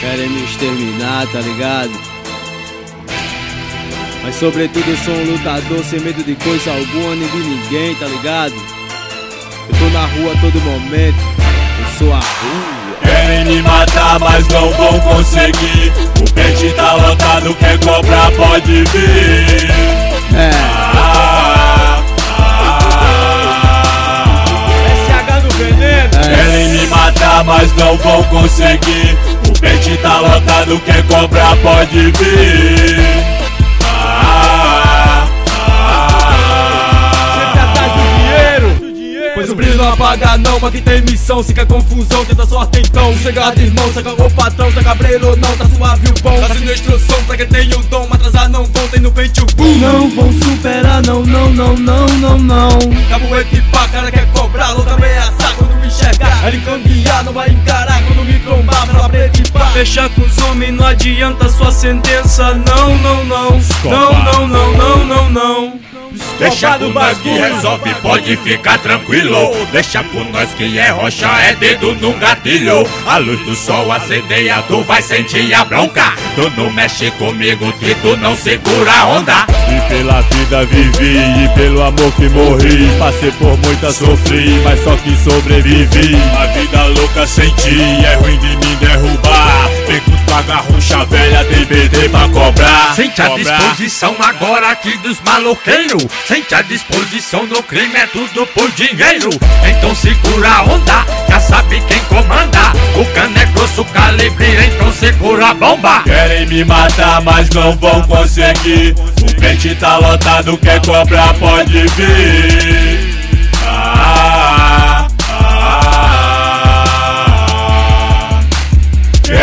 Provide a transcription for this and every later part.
querem me exterminar, tá ligado? Mas sobretudo eu sou um lutador sem medo de coisa alguma nem de ninguém, tá ligado? Eu tô na rua a todo momento, eu sou a rua. Querem me matar, mas não vão conseguir. O pente tá lotado, quer cobrar, pode vir. É. Ah, SH no veneno. Querem me matar, mas não vão conseguir. O pente tá lotado, quer cobrar, pode vir. Ah, atrás do dinheiro. Pois o brilho não apaga não, pra quem tem missão Se quer confusão, tenta sorte então Chegado irmão, saca o patrão Tá cabreiro ou não, tá suave o bom Tá sendo instrução pra quem tem o dom Mas atrasar não vão, tem no peito o boom Não vão superar, não, não, não, não, não, não Caboete e pá, cara quer cobrar Louca ameaçar Fechar com os homens não adianta sua sentença Não, não, não Não, não, não, não, não, não Deixa com nós que resolve, pode ficar tranquilo. Deixa com nós que é rocha, é dedo no gatilho. A luz do sol acendeia, tu vai sentir a bronca. Tu não mexe comigo, que tu não segura a onda. E pela vida vivi, e pelo amor que morri. Passei por muita sofri, mas só que sobrevivi. A vida louca senti, é ruim de me derrubar. Tua garrucha velha, tem BD pra cobrar. Sente a Cobrar. disposição agora aqui dos maloqueiros. Sente a disposição no crime, é tudo por dinheiro. Então segura a onda, já sabe quem comanda. O cano é grosso calibre, então segura a bomba. Querem me matar, mas não vão conseguir. O pente tá lotado, quer cobrar, pode vir.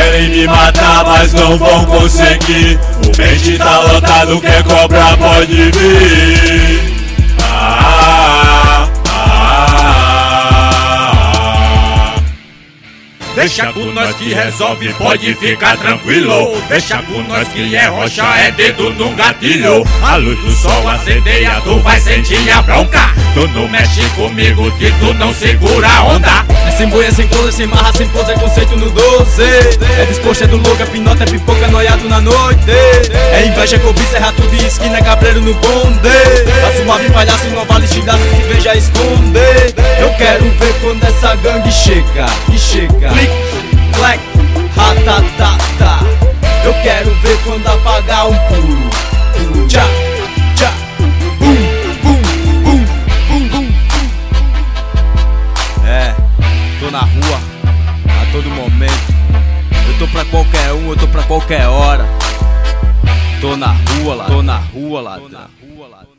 Querem me matar, mas não vão conseguir. O pente tá lotado, quer cobrar, pode vir. Deixa com nós que resolve, pode ficar tranquilo. Deixa com nós que é rocha, é dedo no gatilho. A luz do sol acendeia, tu vai sentir a bronca. Tu não mexe comigo, que tu não segura a onda. É sem boia, sem close, sem marra, sem pose, é conceito no 12 É disposto, é do louco, é pinota, é pipoca, noiado na noite É inveja, é cobiça, é rato de esquina, é cabreiro no bonde Tá suave, palhaço, não vale estilaço, se veja esconder quando essa gangue chega, e chega Click, clack, ratatata Eu quero ver quando apagar um puro Puro, tchá, tchá, bum, bum, bum, bum, bum é, tô na rua a todo momento. Eu tô pra qualquer um, eu tô pra qualquer hora. Tô na rua lá, tô na rua lá, tô na rua lá.